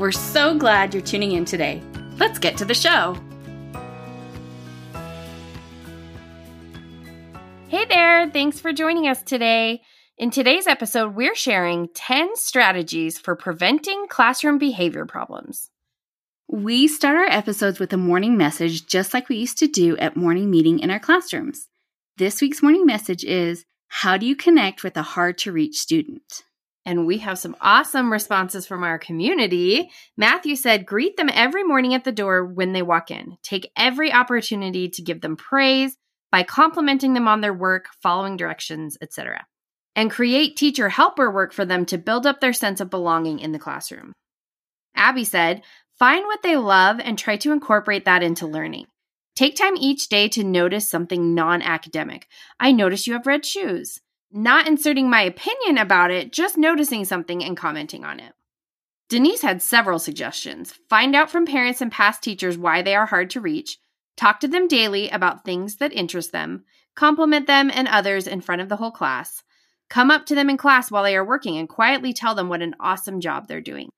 We're so glad you're tuning in today. Let's get to the show. Hey there, thanks for joining us today. In today's episode, we're sharing 10 strategies for preventing classroom behavior problems. We start our episodes with a morning message just like we used to do at morning meeting in our classrooms. This week's morning message is How do you connect with a hard to reach student? And we have some awesome responses from our community. Matthew said, Greet them every morning at the door when they walk in. Take every opportunity to give them praise by complimenting them on their work, following directions, etc and create teacher helper work for them to build up their sense of belonging in the classroom. Abby said, Find what they love and try to incorporate that into learning. Take time each day to notice something non academic. I notice you have red shoes. Not inserting my opinion about it, just noticing something and commenting on it. Denise had several suggestions. Find out from parents and past teachers why they are hard to reach. Talk to them daily about things that interest them. Compliment them and others in front of the whole class. Come up to them in class while they are working and quietly tell them what an awesome job they're doing.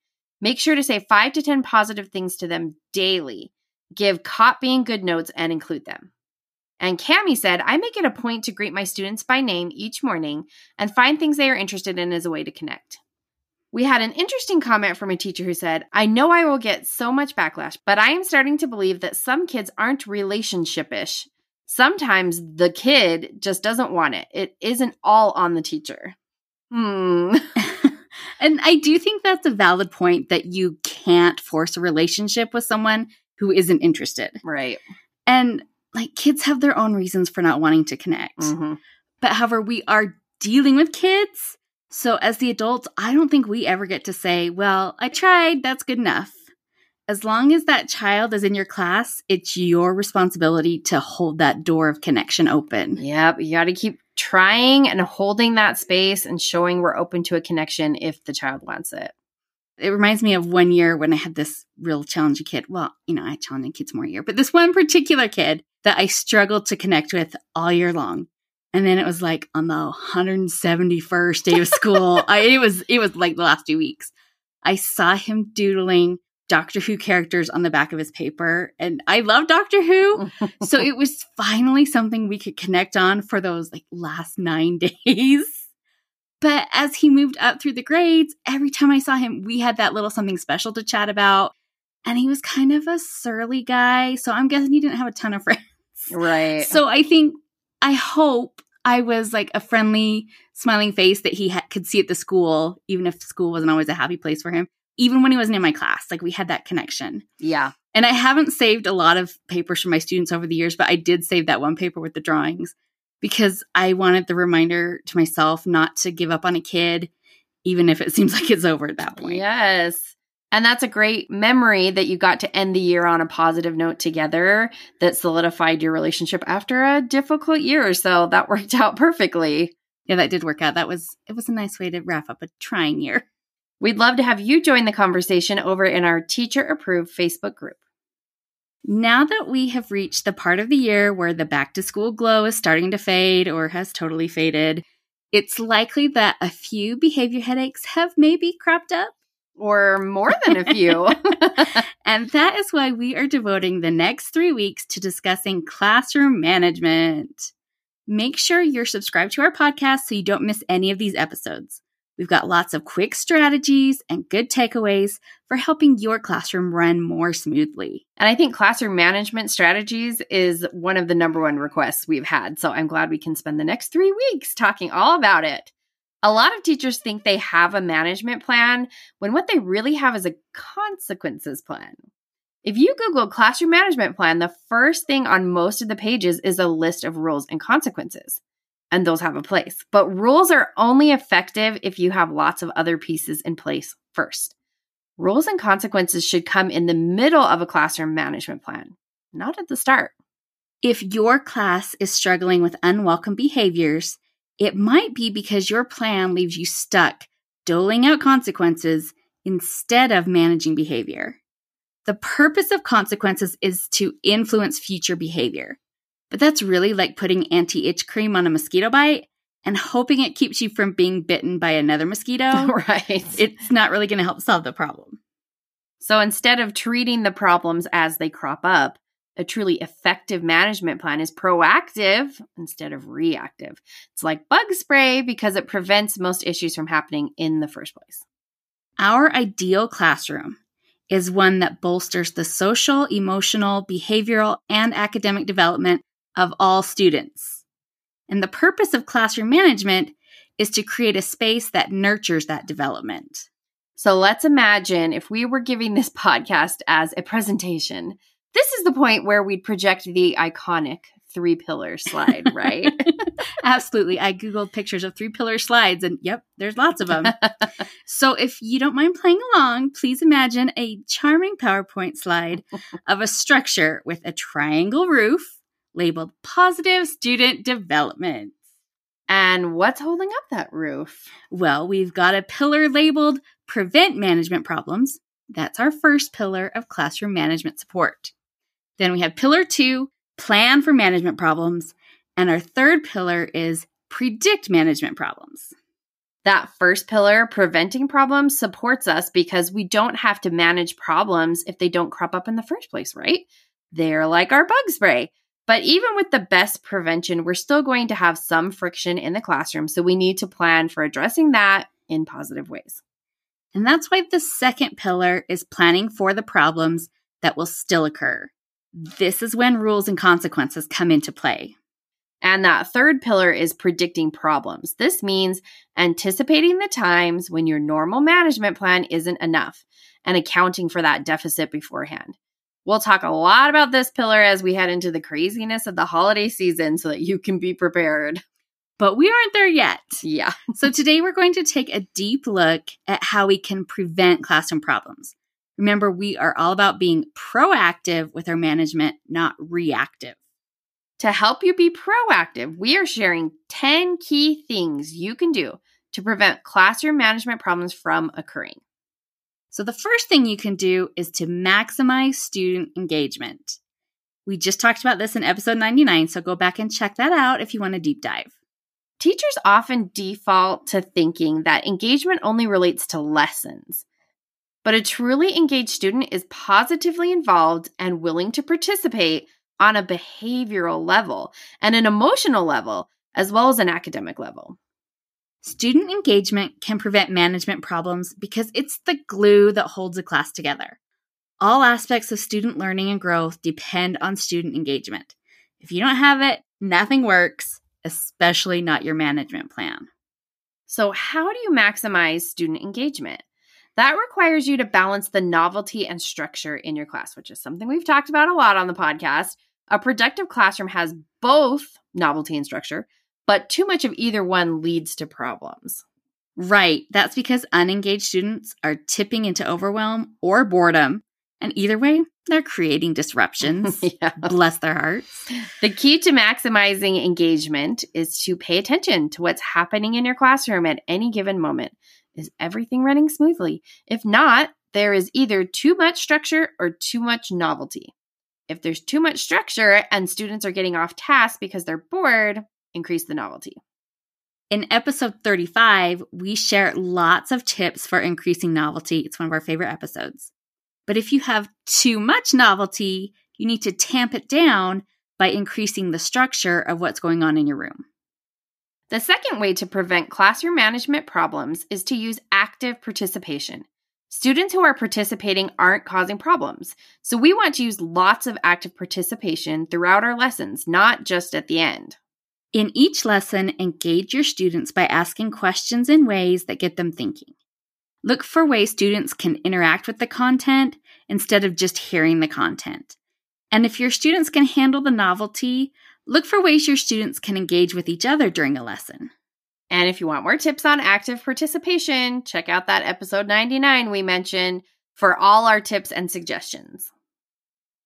Make sure to say five to 10 positive things to them daily. Give copying good notes and include them. And Cami said, I make it a point to greet my students by name each morning and find things they are interested in as a way to connect. We had an interesting comment from a teacher who said, I know I will get so much backlash, but I am starting to believe that some kids aren't relationshipish sometimes the kid just doesn't want it. It isn't all on the teacher. Hmm. and I do think that's a valid point that you can't force a relationship with someone who isn't interested. Right. And like kids have their own reasons for not wanting to connect. Mm-hmm. But however, we are dealing with kids. So as the adults, I don't think we ever get to say, well, I tried, that's good enough as long as that child is in your class, it's your responsibility to hold that door of connection open. Yep. You got to keep trying and holding that space and showing we're open to a connection if the child wants it. It reminds me of one year when I had this real challenging kid. Well, you know, I challenge kids more year, but this one particular kid that I struggled to connect with all year long. And then it was like on the 171st day of school. I, it was it was like the last two weeks. I saw him doodling Doctor Who characters on the back of his paper. And I love Doctor Who. so it was finally something we could connect on for those like last nine days. But as he moved up through the grades, every time I saw him, we had that little something special to chat about. And he was kind of a surly guy. So I'm guessing he didn't have a ton of friends. Right. So I think, I hope I was like a friendly, smiling face that he ha- could see at the school, even if school wasn't always a happy place for him even when he wasn't in my class. Like we had that connection. Yeah. And I haven't saved a lot of papers from my students over the years, but I did save that one paper with the drawings because I wanted the reminder to myself not to give up on a kid, even if it seems like it's over at that point. Yes. And that's a great memory that you got to end the year on a positive note together that solidified your relationship after a difficult year. So that worked out perfectly. Yeah, that did work out. That was it was a nice way to wrap up a trying year. We'd love to have you join the conversation over in our teacher approved Facebook group. Now that we have reached the part of the year where the back to school glow is starting to fade or has totally faded, it's likely that a few behavior headaches have maybe cropped up. Or more than a few. and that is why we are devoting the next three weeks to discussing classroom management. Make sure you're subscribed to our podcast so you don't miss any of these episodes. We've got lots of quick strategies and good takeaways for helping your classroom run more smoothly. And I think classroom management strategies is one of the number one requests we've had. So I'm glad we can spend the next three weeks talking all about it. A lot of teachers think they have a management plan when what they really have is a consequences plan. If you Google classroom management plan, the first thing on most of the pages is a list of rules and consequences and those have a place. But rules are only effective if you have lots of other pieces in place first. Rules and consequences should come in the middle of a classroom management plan, not at the start. If your class is struggling with unwelcome behaviors, it might be because your plan leaves you stuck doling out consequences instead of managing behavior. The purpose of consequences is to influence future behavior. But that's really like putting anti itch cream on a mosquito bite and hoping it keeps you from being bitten by another mosquito. right. It's not really going to help solve the problem. So instead of treating the problems as they crop up, a truly effective management plan is proactive instead of reactive. It's like bug spray because it prevents most issues from happening in the first place. Our ideal classroom is one that bolsters the social, emotional, behavioral, and academic development of all students. And the purpose of classroom management is to create a space that nurtures that development. So let's imagine if we were giving this podcast as a presentation this is the point where we'd project the iconic three pillar slide, right? Absolutely. I Googled pictures of three pillar slides and yep, there's lots of them. so if you don't mind playing along, please imagine a charming PowerPoint slide of a structure with a triangle roof labeled positive student development. And what's holding up that roof? Well, we've got a pillar labeled prevent management problems. That's our first pillar of classroom management support. Then we have pillar two, plan for management problems. And our third pillar is predict management problems. That first pillar, preventing problems, supports us because we don't have to manage problems if they don't crop up in the first place, right? They're like our bug spray. But even with the best prevention, we're still going to have some friction in the classroom. So we need to plan for addressing that in positive ways. And that's why the second pillar is planning for the problems that will still occur. This is when rules and consequences come into play. And that third pillar is predicting problems. This means anticipating the times when your normal management plan isn't enough and accounting for that deficit beforehand. We'll talk a lot about this pillar as we head into the craziness of the holiday season so that you can be prepared. But we aren't there yet. Yeah. so today we're going to take a deep look at how we can prevent classroom problems. Remember, we are all about being proactive with our management, not reactive. To help you be proactive, we are sharing 10 key things you can do to prevent classroom management problems from occurring. So, the first thing you can do is to maximize student engagement. We just talked about this in episode 99, so go back and check that out if you want a deep dive. Teachers often default to thinking that engagement only relates to lessons. But a truly engaged student is positively involved and willing to participate on a behavioral level and an emotional level, as well as an academic level. Student engagement can prevent management problems because it's the glue that holds a class together. All aspects of student learning and growth depend on student engagement. If you don't have it, nothing works, especially not your management plan. So, how do you maximize student engagement? That requires you to balance the novelty and structure in your class, which is something we've talked about a lot on the podcast. A productive classroom has both novelty and structure, but too much of either one leads to problems. Right. That's because unengaged students are tipping into overwhelm or boredom. And either way, they're creating disruptions. yeah. Bless their hearts. The key to maximizing engagement is to pay attention to what's happening in your classroom at any given moment. Is everything running smoothly? If not, there is either too much structure or too much novelty. If there's too much structure and students are getting off task because they're bored, increase the novelty. In episode 35, we share lots of tips for increasing novelty. It's one of our favorite episodes. But if you have too much novelty, you need to tamp it down by increasing the structure of what's going on in your room. The second way to prevent classroom management problems is to use active participation. Students who are participating aren't causing problems, so we want to use lots of active participation throughout our lessons, not just at the end. In each lesson, engage your students by asking questions in ways that get them thinking. Look for ways students can interact with the content instead of just hearing the content. And if your students can handle the novelty, Look for ways your students can engage with each other during a lesson. And if you want more tips on active participation, check out that episode 99 we mentioned for all our tips and suggestions.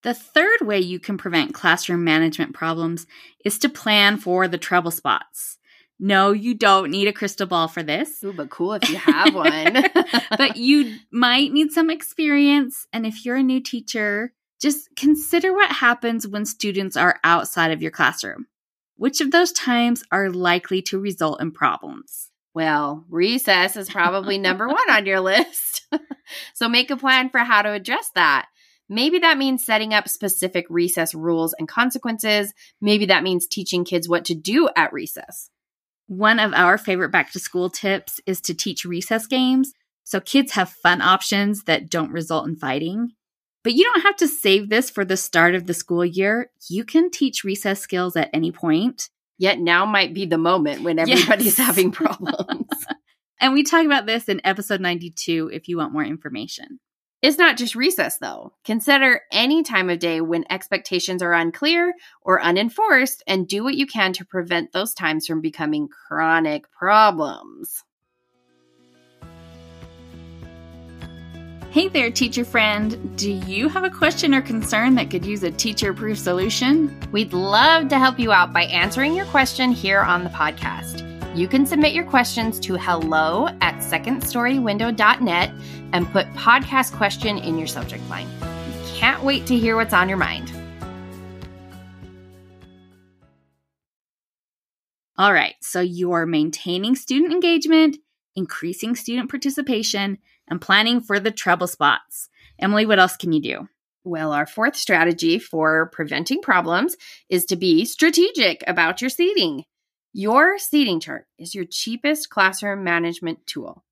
The third way you can prevent classroom management problems is to plan for the trouble spots. No, you don't need a crystal ball for this. Ooh, but cool if you have one. but you might need some experience. And if you're a new teacher, just consider what happens when students are outside of your classroom. Which of those times are likely to result in problems? Well, recess is probably number one on your list. so make a plan for how to address that. Maybe that means setting up specific recess rules and consequences. Maybe that means teaching kids what to do at recess. One of our favorite back to school tips is to teach recess games so kids have fun options that don't result in fighting. But you don't have to save this for the start of the school year. You can teach recess skills at any point. Yet now might be the moment when everybody's yes. having problems. and we talk about this in episode 92 if you want more information. It's not just recess, though. Consider any time of day when expectations are unclear or unenforced and do what you can to prevent those times from becoming chronic problems. Hey there, teacher friend. Do you have a question or concern that could use a teacher proof solution? We'd love to help you out by answering your question here on the podcast. You can submit your questions to hello at secondstorywindow.net and put podcast question in your subject line. Can't wait to hear what's on your mind. All right, so you're maintaining student engagement, increasing student participation, and planning for the trouble spots. Emily, what else can you do? Well, our fourth strategy for preventing problems is to be strategic about your seating. Your seating chart is your cheapest classroom management tool.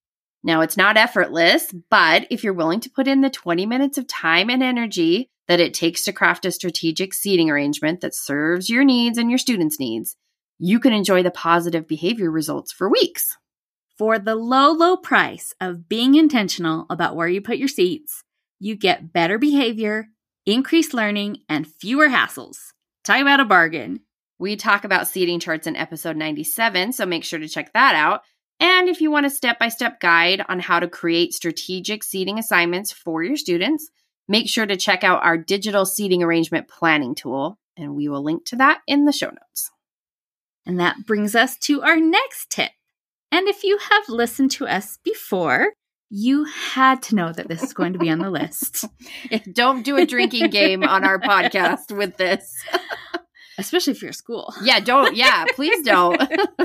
Now, it's not effortless, but if you're willing to put in the 20 minutes of time and energy that it takes to craft a strategic seating arrangement that serves your needs and your students' needs, you can enjoy the positive behavior results for weeks. For the low, low price of being intentional about where you put your seats, you get better behavior, increased learning, and fewer hassles. Talk about a bargain. We talk about seating charts in episode 97, so make sure to check that out. And if you want a step by step guide on how to create strategic seating assignments for your students, make sure to check out our digital seating arrangement planning tool, and we will link to that in the show notes. And that brings us to our next tip. And if you have listened to us before, you had to know that this is going to be on the list. Don't do a drinking game on our podcast with this especially for your school. Yeah, don't. Yeah, please don't.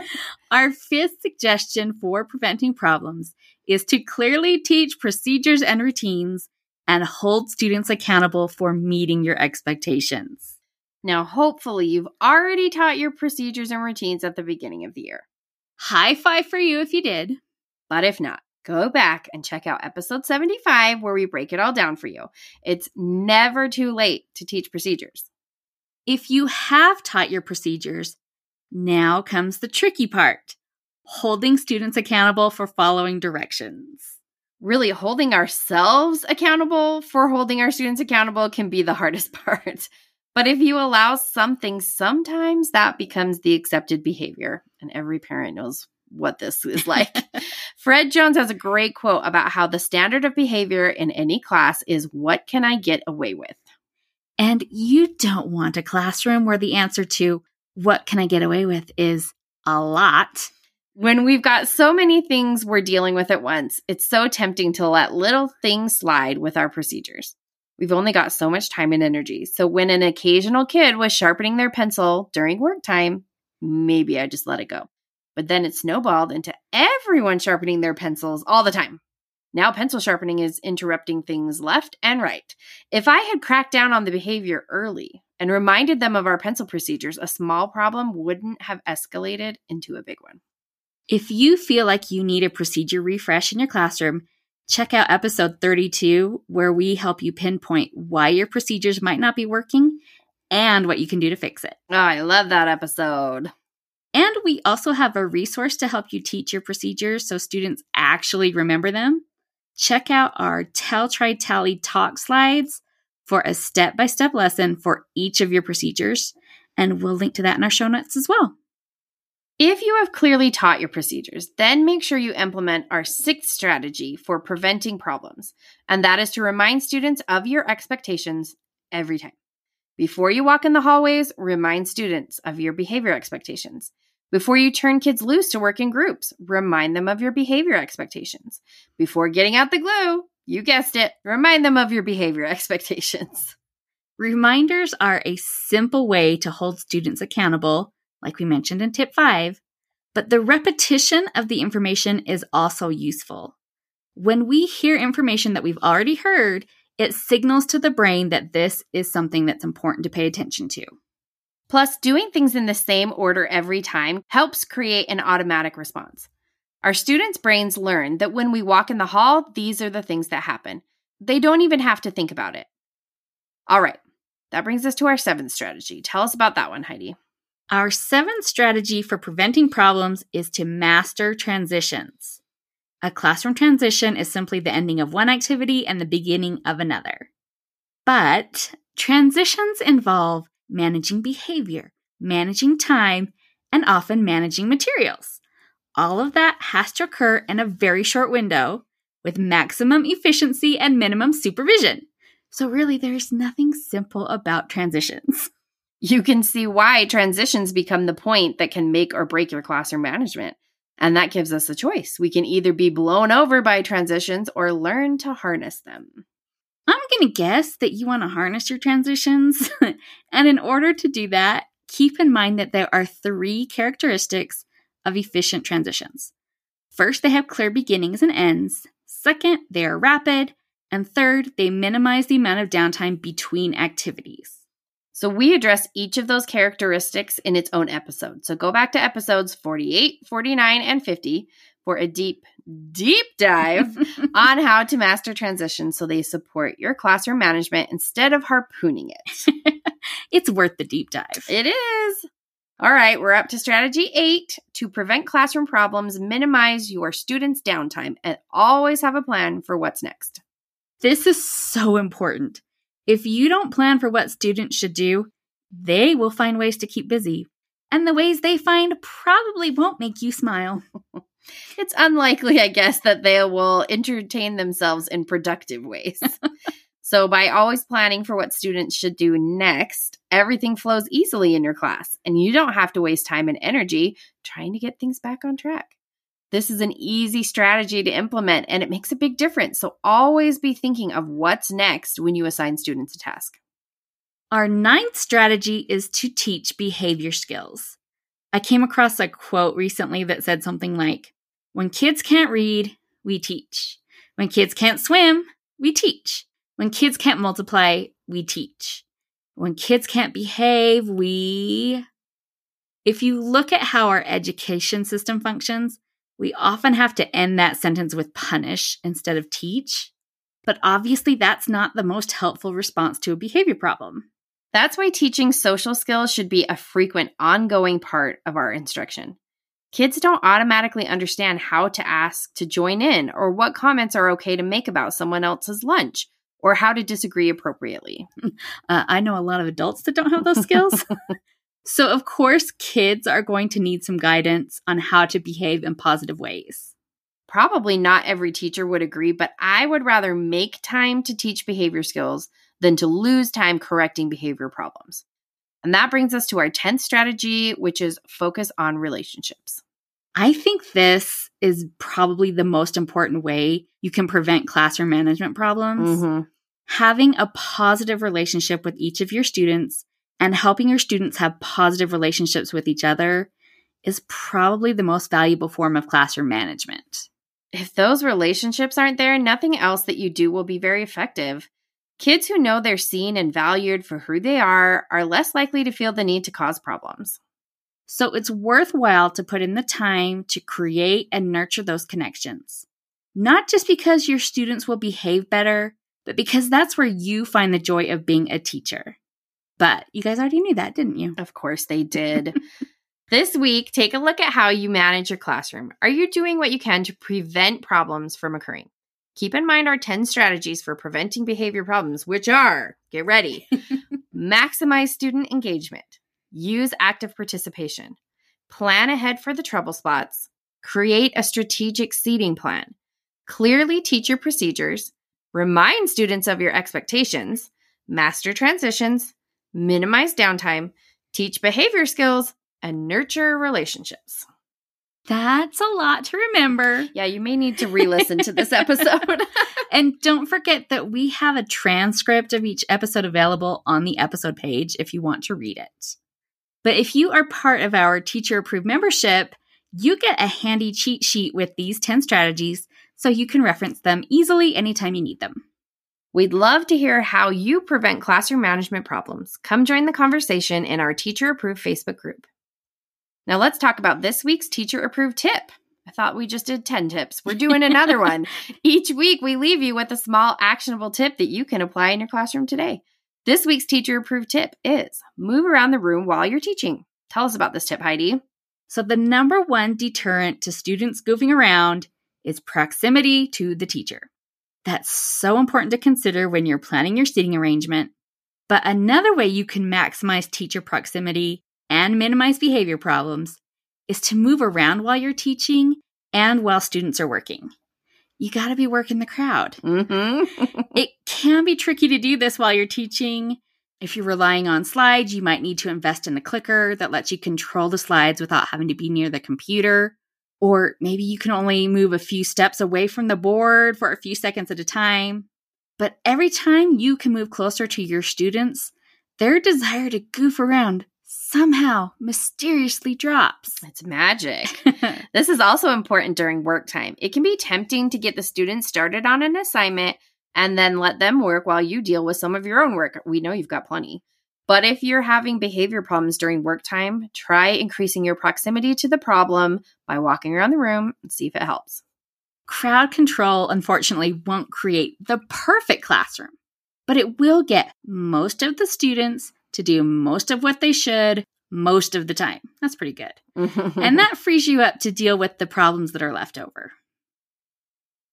Our fifth suggestion for preventing problems is to clearly teach procedures and routines and hold students accountable for meeting your expectations. Now, hopefully, you've already taught your procedures and routines at the beginning of the year. High five for you if you did. But if not, go back and check out episode 75 where we break it all down for you. It's never too late to teach procedures. If you have taught your procedures, now comes the tricky part holding students accountable for following directions. Really, holding ourselves accountable for holding our students accountable can be the hardest part. But if you allow something, sometimes that becomes the accepted behavior. And every parent knows what this is like. Fred Jones has a great quote about how the standard of behavior in any class is what can I get away with? And you don't want a classroom where the answer to what can I get away with is a lot. When we've got so many things we're dealing with at once, it's so tempting to let little things slide with our procedures. We've only got so much time and energy. So when an occasional kid was sharpening their pencil during work time, maybe I just let it go. But then it snowballed into everyone sharpening their pencils all the time. Now, pencil sharpening is interrupting things left and right. If I had cracked down on the behavior early and reminded them of our pencil procedures, a small problem wouldn't have escalated into a big one. If you feel like you need a procedure refresh in your classroom, check out episode 32, where we help you pinpoint why your procedures might not be working and what you can do to fix it. Oh, I love that episode. And we also have a resource to help you teach your procedures so students actually remember them check out our Tell, Try, Tally talk slides for a step by step lesson for each of your procedures. And we'll link to that in our show notes as well. If you have clearly taught your procedures, then make sure you implement our sixth strategy for preventing problems, and that is to remind students of your expectations every time. Before you walk in the hallways, remind students of your behavior expectations. Before you turn kids loose to work in groups, remind them of your behavior expectations. Before getting out the glue, you guessed it, remind them of your behavior expectations. Reminders are a simple way to hold students accountable, like we mentioned in tip five, but the repetition of the information is also useful. When we hear information that we've already heard, it signals to the brain that this is something that's important to pay attention to. Plus, doing things in the same order every time helps create an automatic response. Our students' brains learn that when we walk in the hall, these are the things that happen. They don't even have to think about it. All right, that brings us to our seventh strategy. Tell us about that one, Heidi. Our seventh strategy for preventing problems is to master transitions. A classroom transition is simply the ending of one activity and the beginning of another. But transitions involve managing behavior, managing time, and often managing materials. All of that has to occur in a very short window with maximum efficiency and minimum supervision. So, really, there's nothing simple about transitions. You can see why transitions become the point that can make or break your classroom management. And that gives us a choice. We can either be blown over by transitions or learn to harness them. I'm going to guess that you want to harness your transitions. and in order to do that, keep in mind that there are three characteristics of efficient transitions. First, they have clear beginnings and ends. Second, they are rapid. And third, they minimize the amount of downtime between activities. So we address each of those characteristics in its own episode. So go back to episodes 48, 49, and 50 for a deep, deep dive on how to master transitions so they support your classroom management instead of harpooning it. it's worth the deep dive. It is. All right, we're up to strategy eight to prevent classroom problems, minimize your students' downtime, and always have a plan for what's next. This is so important. If you don't plan for what students should do, they will find ways to keep busy. And the ways they find probably won't make you smile. it's unlikely, I guess, that they will entertain themselves in productive ways. so, by always planning for what students should do next, everything flows easily in your class, and you don't have to waste time and energy trying to get things back on track. This is an easy strategy to implement and it makes a big difference. So always be thinking of what's next when you assign students a task. Our ninth strategy is to teach behavior skills. I came across a quote recently that said something like When kids can't read, we teach. When kids can't swim, we teach. When kids can't multiply, we teach. When kids can't behave, we. If you look at how our education system functions, we often have to end that sentence with punish instead of teach. But obviously, that's not the most helpful response to a behavior problem. That's why teaching social skills should be a frequent, ongoing part of our instruction. Kids don't automatically understand how to ask to join in or what comments are okay to make about someone else's lunch or how to disagree appropriately. Uh, I know a lot of adults that don't have those skills. So, of course, kids are going to need some guidance on how to behave in positive ways. Probably not every teacher would agree, but I would rather make time to teach behavior skills than to lose time correcting behavior problems. And that brings us to our 10th strategy, which is focus on relationships. I think this is probably the most important way you can prevent classroom management problems. Mm-hmm. Having a positive relationship with each of your students and helping your students have positive relationships with each other is probably the most valuable form of classroom management. If those relationships aren't there, nothing else that you do will be very effective. Kids who know they're seen and valued for who they are are less likely to feel the need to cause problems. So it's worthwhile to put in the time to create and nurture those connections. Not just because your students will behave better, but because that's where you find the joy of being a teacher. But you guys already knew that, didn't you? Of course they did. this week, take a look at how you manage your classroom. Are you doing what you can to prevent problems from occurring? Keep in mind our 10 strategies for preventing behavior problems, which are get ready, maximize student engagement, use active participation, plan ahead for the trouble spots, create a strategic seating plan, clearly teach your procedures, remind students of your expectations, master transitions, minimize downtime, teach behavior skills, and nurture relationships. That's a lot to remember. Yeah, you may need to re listen to this episode. and don't forget that we have a transcript of each episode available on the episode page if you want to read it. But if you are part of our teacher approved membership, you get a handy cheat sheet with these 10 strategies so you can reference them easily anytime you need them. We'd love to hear how you prevent classroom management problems. Come join the conversation in our teacher approved Facebook group. Now let's talk about this week's teacher approved tip. I thought we just did 10 tips. We're doing another one. Each week, we leave you with a small actionable tip that you can apply in your classroom today. This week's teacher approved tip is move around the room while you're teaching. Tell us about this tip, Heidi. So, the number one deterrent to students goofing around is proximity to the teacher. That's so important to consider when you're planning your seating arrangement. But another way you can maximize teacher proximity and minimize behavior problems is to move around while you're teaching and while students are working. You got to be working the crowd. Mm-hmm. it can be tricky to do this while you're teaching. If you're relying on slides, you might need to invest in a clicker that lets you control the slides without having to be near the computer. Or maybe you can only move a few steps away from the board for a few seconds at a time. But every time you can move closer to your students, their desire to goof around somehow mysteriously drops. It's magic. this is also important during work time. It can be tempting to get the students started on an assignment and then let them work while you deal with some of your own work. We know you've got plenty. But if you're having behavior problems during work time, try increasing your proximity to the problem by walking around the room and see if it helps. Crowd control, unfortunately, won't create the perfect classroom, but it will get most of the students to do most of what they should most of the time. That's pretty good. and that frees you up to deal with the problems that are left over.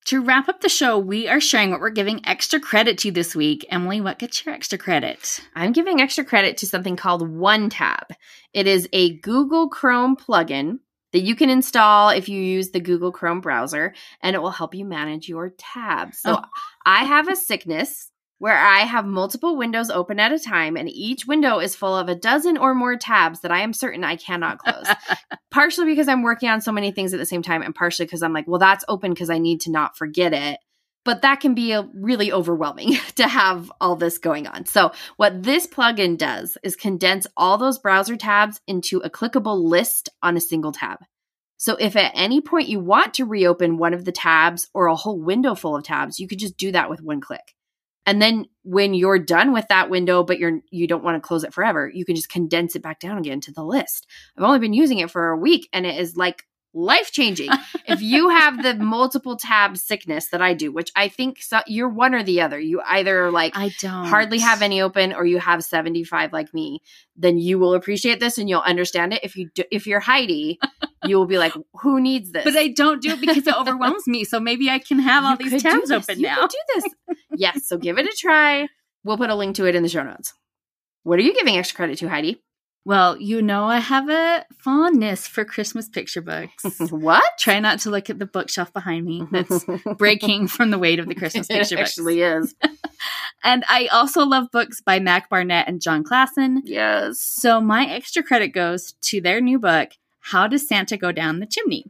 To wrap up the show, we are sharing what we're giving extra credit to this week. Emily, what gets your extra credit? I'm giving extra credit to something called OneTab. It is a Google Chrome plugin that you can install if you use the Google Chrome browser, and it will help you manage your tabs. So oh. I have a sickness where I have multiple windows open at a time, and each window is full of a dozen or more tabs that I am certain I cannot close. partially because I'm working on so many things at the same time, and partially because I'm like, well, that's open because I need to not forget it. But that can be a, really overwhelming to have all this going on. So, what this plugin does is condense all those browser tabs into a clickable list on a single tab. So, if at any point you want to reopen one of the tabs or a whole window full of tabs, you could just do that with one click. And then when you're done with that window, but you're you don't want to close it forever, you can just condense it back down again to the list. I've only been using it for a week and it is like life changing. if you have the multiple tab sickness that I do, which I think so, you're one or the other, you either like I don't hardly have any open or you have 75 like me, then you will appreciate this and you'll understand it. If you do, if you're Heidi, you will be like, who needs this? But I don't do it because it overwhelms me. So maybe I can have all you these tabs open you now. do this. yes. So give it a try. We'll put a link to it in the show notes. What are you giving extra credit to, Heidi? Well, you know, I have a fondness for Christmas picture books. what? Try not to look at the bookshelf behind me. That's breaking from the weight of the Christmas picture it books. actually is. and I also love books by Mac Barnett and Jon Klassen. Yes. So my extra credit goes to their new book, How Does Santa Go Down the Chimney?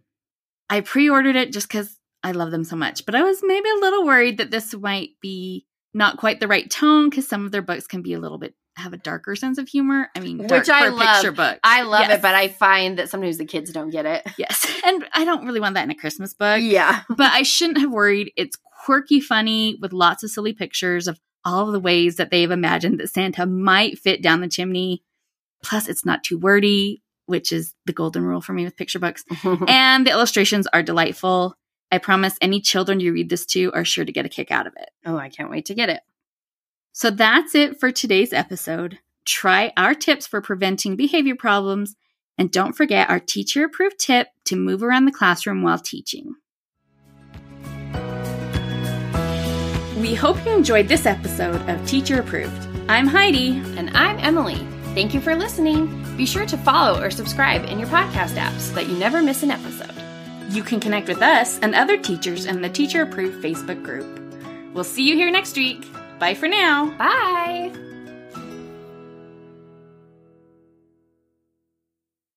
I pre ordered it just because I love them so much, but I was maybe a little worried that this might be not quite the right tone because some of their books can be a little bit have a darker sense of humor. I mean, which I love. Picture book. I love yes. it, but I find that sometimes the kids don't get it. Yes, and I don't really want that in a Christmas book. Yeah, but I shouldn't have worried. It's quirky, funny, with lots of silly pictures of all of the ways that they've imagined that Santa might fit down the chimney. Plus, it's not too wordy, which is the golden rule for me with picture books. and the illustrations are delightful. I promise any children you read this to are sure to get a kick out of it. Oh, I can't wait to get it. So that's it for today's episode. Try our tips for preventing behavior problems, and don't forget our teacher approved tip to move around the classroom while teaching. We hope you enjoyed this episode of Teacher Approved. I'm Heidi. And I'm Emily. Thank you for listening. Be sure to follow or subscribe in your podcast apps so that you never miss an episode. You can connect with us and other teachers in the Teacher Approved Facebook group. We'll see you here next week. Bye for now. Bye.